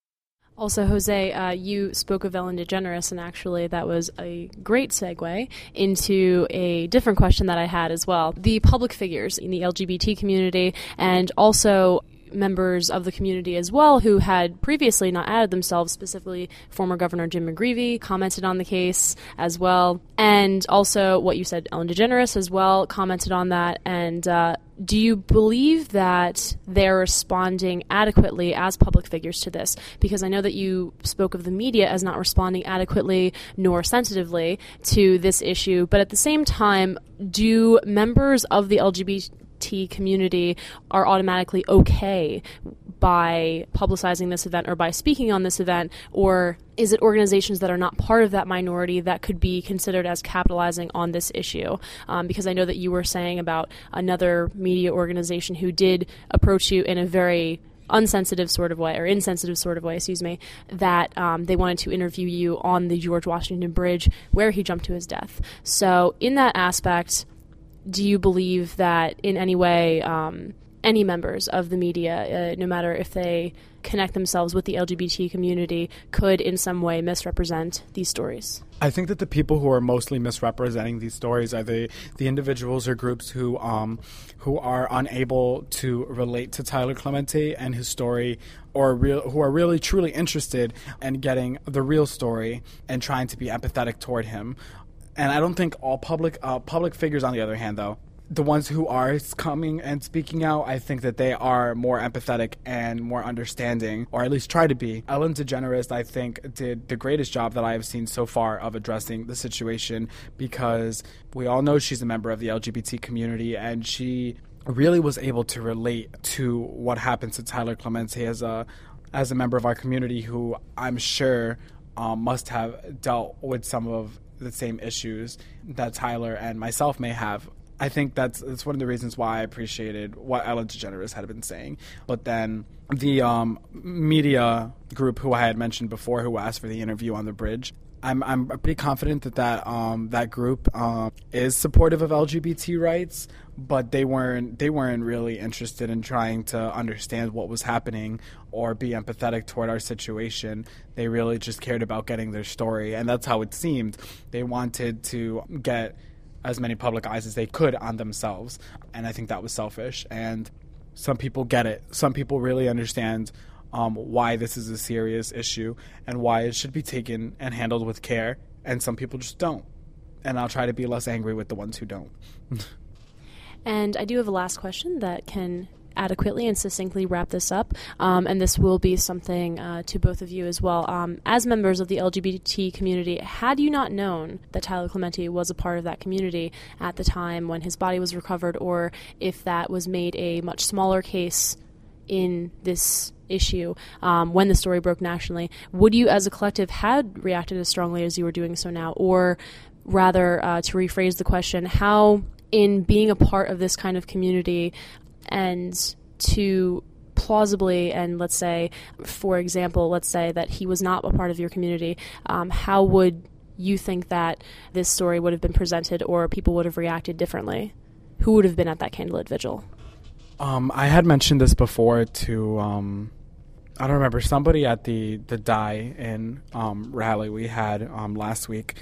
Also, Jose, uh, you spoke of Ellen DeGeneres, and actually, that was a great segue into a different question that I had as well. The public figures in the LGBT community, and also members of the community as well who had previously not added themselves, specifically former Governor Jim McGreevey commented on the case as well. And also what you said, Ellen DeGeneres as well commented on that. And uh, do you believe that they're responding adequately as public figures to this? Because I know that you spoke of the media as not responding adequately nor sensitively to this issue, but at the same time, do members of the LGBT community are automatically okay by publicizing this event or by speaking on this event? Or is it organizations that are not part of that minority that could be considered as capitalizing on this issue? Um, because I know that you were saying about another media organization who did approach you in a very unsensitive sort of way or insensitive sort of way, excuse me, that um, they wanted to interview you on the George Washington Bridge where he jumped to his death. So, in that aspect, do you believe that in any way um, any members of the media, uh, no matter if they connect themselves with the LGBT community, could in some way misrepresent these stories? I think that the people who are mostly misrepresenting these stories are the, the individuals or groups who um, who are unable to relate to Tyler Clementi and his story, or real, who are really truly interested in getting the real story and trying to be empathetic toward him. And I don't think all public uh, public figures, on the other hand, though, the ones who are coming and speaking out, I think that they are more empathetic and more understanding, or at least try to be. Ellen DeGeneres, I think, did the greatest job that I have seen so far of addressing the situation because we all know she's a member of the LGBT community and she really was able to relate to what happened to Tyler Clementi as a as a member of our community who I'm sure um, must have dealt with some of the same issues that Tyler and myself may have. I think that's that's one of the reasons why I appreciated what Ellen DeGeneres had been saying. But then the um, media group who I had mentioned before, who asked for the interview on the bridge, I'm I'm pretty confident that that um, that group um, is supportive of LGBT rights, but they weren't they weren't really interested in trying to understand what was happening or be empathetic toward our situation. They really just cared about getting their story, and that's how it seemed. They wanted to get as many public eyes as they could on themselves, and I think that was selfish. And some people get it. Some people really understand um, why this is a serious issue and why it should be taken and handled with care. And some people just don't. And I'll try to be less angry with the ones who don't. and I do have a last question that can adequately and succinctly wrap this up. Um, and this will be something uh, to both of you as well. Um, as members of the LGBT community, had you not known that Tyler Clementi was a part of that community at the time when his body was recovered, or if that was made a much smaller case in this issue um, when the story broke nationally, would you as a collective had reacted as strongly as you were doing so now? Or rather, uh, to rephrase the question, how in being a part of this kind of community and to plausibly and let's say for example let's say that he was not a part of your community um, how would you think that this story would have been presented or people would have reacted differently? Who would have been at that candlelit vigil um, I had mentioned this before to um, I don't remember somebody at the the die in um, rally we had um, last week.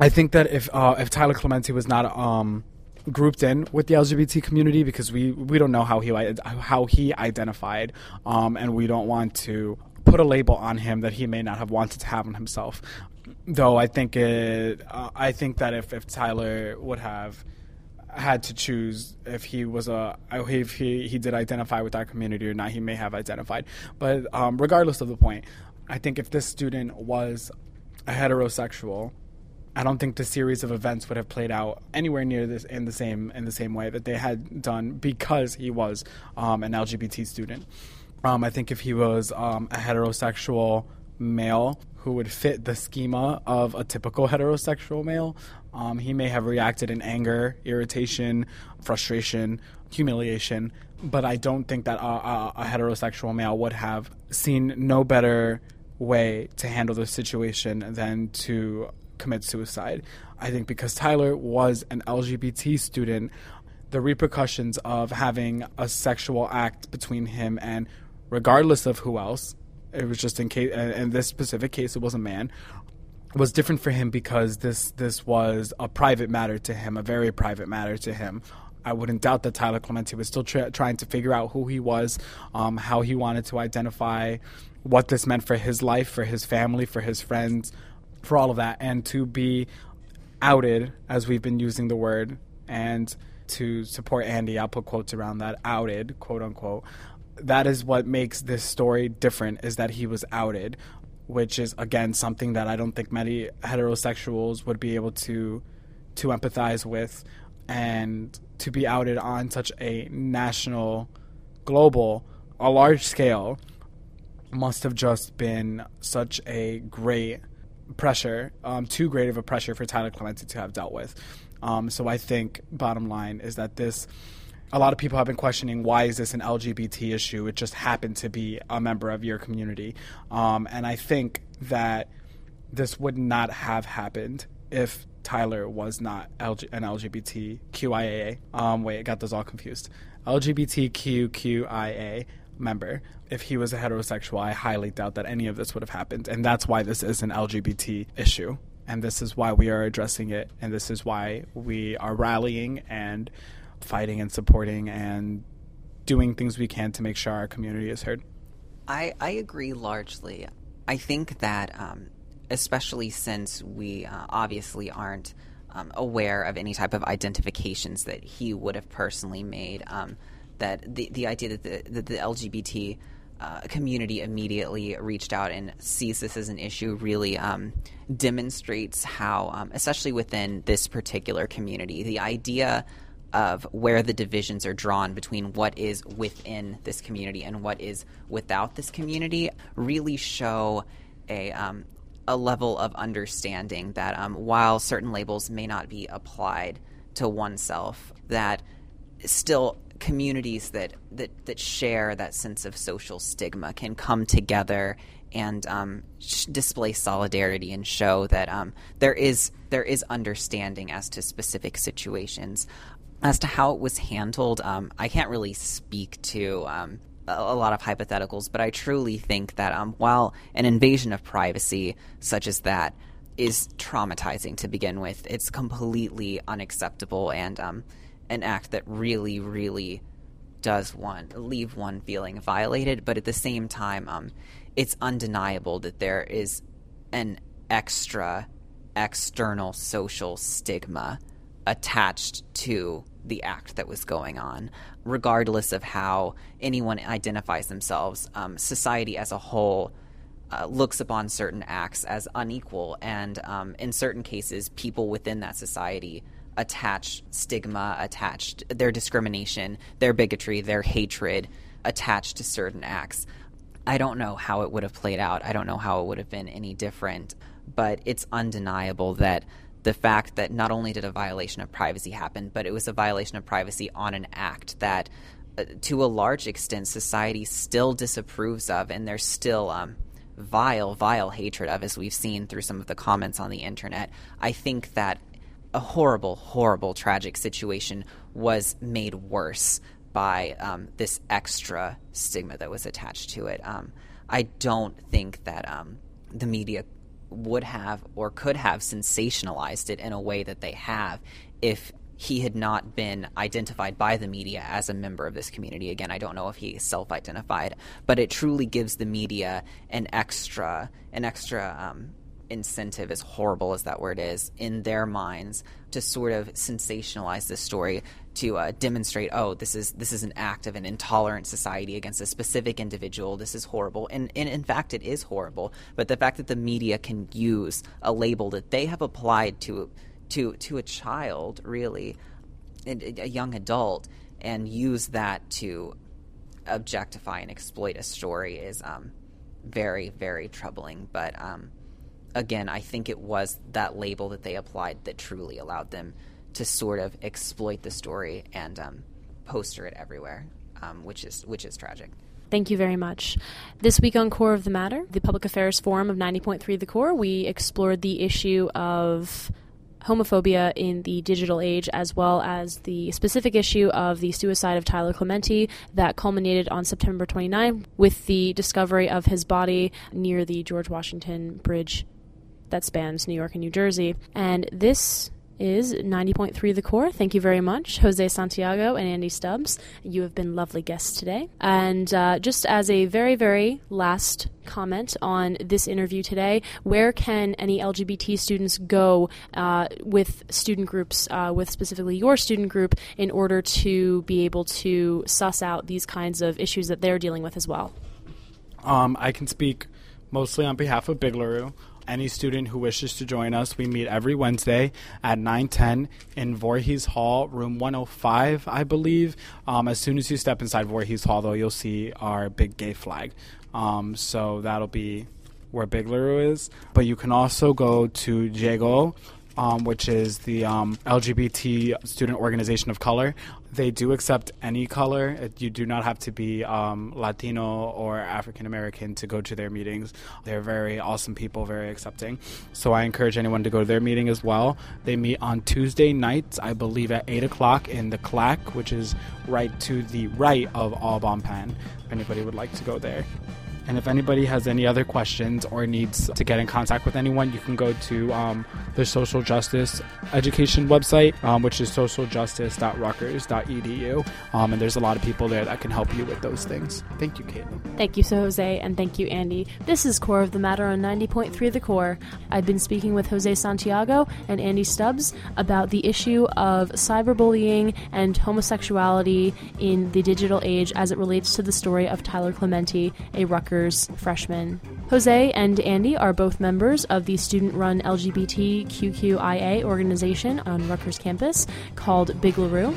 I think that if uh, if Tyler Clementi was not um, grouped in with the LGBT community because we we don't know how he how he identified, um, and we don't want to put a label on him that he may not have wanted to have on himself. Though I think it, uh, I think that if if Tyler would have had to choose if he was a if he he did identify with our community or not. He may have identified, but um, regardless of the point, I think if this student was a heterosexual, I don't think the series of events would have played out anywhere near this in the same in the same way that they had done because he was um, an LGBT student. Um, I think if he was um, a heterosexual male who would fit the schema of a typical heterosexual male, um, he may have reacted in anger, irritation, frustration, humiliation. But I don't think that a, a, a heterosexual male would have seen no better way to handle the situation than to commit suicide. I think because Tyler was an LGBT student, the repercussions of having a sexual act between him and regardless of who else, it was just in case in this specific case it was a man was different for him because this this was a private matter to him, a very private matter to him. I wouldn't doubt that Tyler Clementi was still tra- trying to figure out who he was, um, how he wanted to identify, what this meant for his life, for his family, for his friends, for all of that, and to be outed, as we've been using the word, and to support Andy, I'll put quotes around that, outed, quote unquote. That is what makes this story different, is that he was outed which is again something that I don't think many heterosexuals would be able to to empathize with. And to be outed on such a national global a large scale must have just been such a great pressure um, too great of a pressure for Tyler Clementi to have dealt with. Um, so I think bottom line is that this a lot of people have been questioning why is this an LGBT issue? It just happened to be a member of your community, um, and I think that this would not have happened if Tyler was not LG- an LGBTQIA. Um, wait, I got those all confused. LGBTQQIA member. If he was a heterosexual, I highly doubt that any of this would have happened, and that's why this is an LGBT issue, and this is why we are addressing it, and this is why we are rallying and fighting and supporting and doing things we can to make sure our community is heard. I, I agree largely. I think that, um, especially since we uh, obviously aren't um, aware of any type of identifications that he would have personally made, um, that the, the idea that the, that the LGBT uh, community immediately reached out and sees this as an issue really um, demonstrates how, um, especially within this particular community, the idea of where the divisions are drawn between what is within this community and what is without this community really show a um, a level of understanding that um, while certain labels may not be applied to oneself, that still communities that, that, that share that sense of social stigma can come together and um, sh- display solidarity and show that um, there is there is understanding as to specific situations. As to how it was handled, um, I can't really speak to um, a lot of hypotheticals, but I truly think that um, while an invasion of privacy such as that is traumatizing to begin with, it's completely unacceptable and um, an act that really, really does one leave one feeling violated. But at the same time, um, it's undeniable that there is an extra external social stigma attached to the act that was going on, regardless of how anyone identifies themselves. Um, society as a whole uh, looks upon certain acts as unequal, and um, in certain cases, people within that society attach stigma, attach their discrimination, their bigotry, their hatred attached to certain acts. I don't know how it would have played out. I don't know how it would have been any different, but it's undeniable that the fact that not only did a violation of privacy happen, but it was a violation of privacy on an act that, uh, to a large extent, society still disapproves of, and there's still um, vile, vile hatred of, as we've seen through some of the comments on the internet. I think that a horrible, horrible, tragic situation was made worse by um, this extra stigma that was attached to it. Um, I don't think that um, the media would have or could have sensationalized it in a way that they have if he had not been identified by the media as a member of this community. Again, I don't know if he self identified, but it truly gives the media an extra, an extra um, incentive, as horrible as that word is, in their minds to sort of sensationalize this story to uh, demonstrate, oh, this is this is an act of an intolerant society against a specific individual. This is horrible, and, and in fact, it is horrible. But the fact that the media can use a label that they have applied to to to a child, really, a young adult, and use that to objectify and exploit a story is um, very very troubling. But um, again, I think it was that label that they applied that truly allowed them to sort of exploit the story and um, poster it everywhere, um, which is which is tragic. Thank you very much. This week on Core of the Matter, the Public Affairs Forum of 90.3 The Core, we explored the issue of homophobia in the digital age, as well as the specific issue of the suicide of Tyler Clementi that culminated on September 29 with the discovery of his body near the George Washington Bridge that spans New York and New Jersey. And this is 90.3 The Core. Thank you very much, Jose Santiago and Andy Stubbs. You have been lovely guests today. And uh, just as a very, very last comment on this interview today, where can any LGBT students go uh, with student groups, uh, with specifically your student group, in order to be able to suss out these kinds of issues that they're dealing with as well? Um, I can speak mostly on behalf of BiGLARU any student who wishes to join us, we meet every Wednesday at 9:10 in Voorhees Hall, room 105, I believe. Um, as soon as you step inside Voorhees Hall, though, you'll see our big gay flag. Um, so that'll be where BiGLARU is. But you can also go to Jago um, which is the um, LGBT student organization of color. They do accept any color. You do not have to be um, Latino or African American to go to their meetings. They're very awesome people, very accepting. So I encourage anyone to go to their meeting as well. They meet on Tuesday nights, I believe, at 8 o'clock in the Clack, which is right to the right of Pan. If anybody would like to go there. And if anybody has any other questions or needs to get in contact with anyone, you can go to um, the social justice education website, um, which is socialjustice.rutgers.edu. Um, and there's a lot of people there that can help you with those things. Thank you, Caitlin. Thank you, so Jose, and thank you, Andy. This is Core of the Matter on 90.3 The Core. I've been speaking with Jose Santiago and Andy Stubbs about the issue of cyberbullying and homosexuality in the digital age as it relates to the story of Tyler Clementi, a Rutgers Rutgers freshman. Jose and Andy are both members of the student run LGBTQIA organization on Rutgers campus called BiGLARU.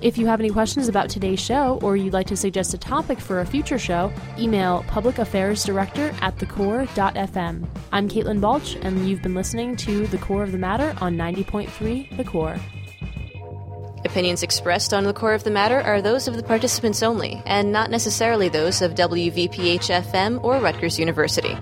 If you have any questions about today's show or you'd like to suggest a topic for a future show, email Public Affairs Director at thecore.fm. I'm Caitlin Balch, and you've been listening to The Core of the Matter on 90.3 The Core. Opinions expressed on the core of the matter are those of the participants only, and not necessarily those of WVPH FM or Rutgers University.